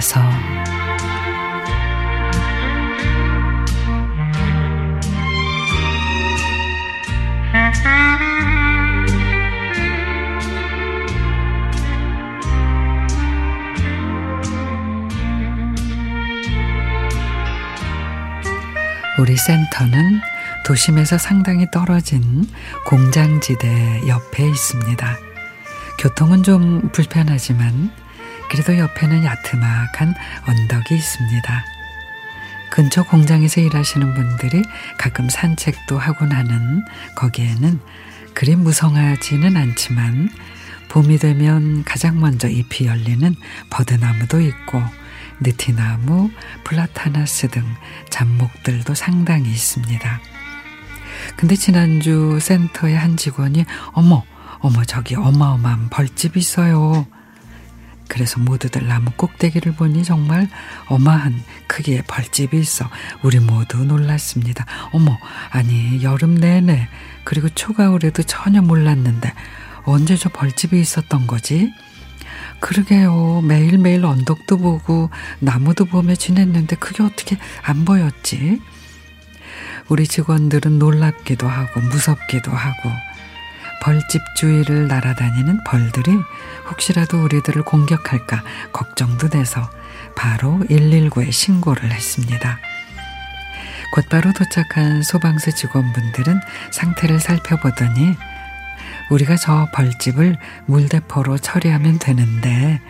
곳에서 우리 센터는 도심에서 상당히 떨어진 공장지대 옆에 있습니다. 교통은 좀 불편하지만 그래도 옆에는 야트막한 언덕이 있습니다. 근처 공장에서 일하시는 분들이 가끔 산책도 하곤 하는 거기에는 그리 무성하지는 않지만 봄이 되면 가장 먼저 잎이 열리는 버드나무도 있고 느티나무, 플라타나스 등 잡목들도 상당히 있습니다. 근데 지난주 센터의 한 직원이 어머, 어머 저기 어마어마한 벌집이 있어요. 그래서 모두들 나무 꼭대기를 보니 정말 어마한 크기의 벌집이 있어 우리 모두 놀랐습니다. 어머, 아니 여름 내내 그리고 초가을에도 전혀 몰랐는데 언제 저 벌집이 있었던 거지? 그러게요. 매일매일 언덕도 보고 나무도 보며 지냈는데 그게 어떻게 안 보였지? 우리 직원들은 놀랍기도 하고 무섭기도 하고 벌집 주위를 날아다니는 벌들이 혹시라도 우리들을 공격할까 걱정도 돼서 바로 119에 신고를 했습니다. 곧바로 도착한 소방서 직원분들은 상태를 살펴보더니 우리가 저 벌집을 물대포로 처리하면 되는데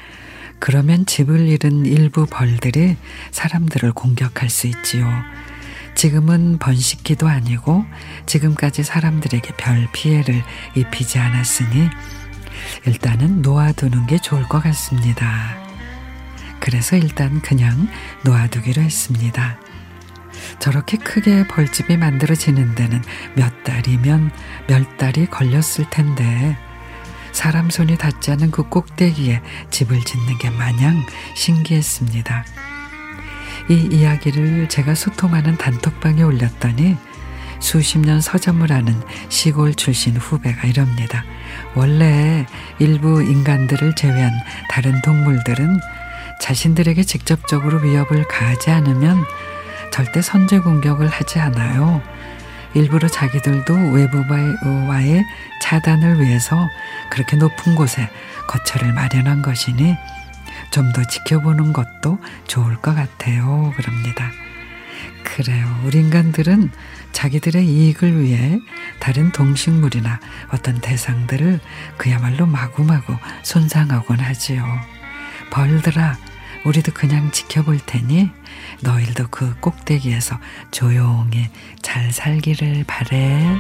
그러면 집을 잃은 일부 벌들이 사람들을 공격할 수 있지요. 지금은 번식기도 아니고 지금까지 사람들에게 별 피해를 입히지 않았으니 일단은 놓아두는 게 좋을 것 같습니다. 그래서 일단 그냥 놓아두기로 했습니다. 저렇게 크게 벌집이 만들어지는 데는 몇 달이면 몇 달이 걸렸을 텐데 사람 손이 닿지 않은 그 꼭대기에 집을 짓는 게 마냥 신기했습니다. 이 이야기를 제가 소통하는 단톡방에 올렸더니 수십 년 서점을 하는 시골 출신 후배가 이럽니다. 원래 일부 인간들을 제외한 다른 동물들은 자신들에게 직접적으로 위협을 가하지 않으면 절대 선제 공격을 하지 않아요. 일부러 자기들도 외부와의 차단을 위해서 그렇게 높은 곳에 거처를 마련한 것이니 좀 더 지켜보는 것도 좋을 것 같아요. 그럽니다. 그래요. 우리 인간들은 자기들의 이익을 위해 다른 동식물이나 어떤 대상들을 그야말로 마구마구 손상하곤 하지요. 벌들아, 우리도 그냥 지켜볼 테니 너희들도 그 꼭대기에서 조용히 잘 살기를 바래.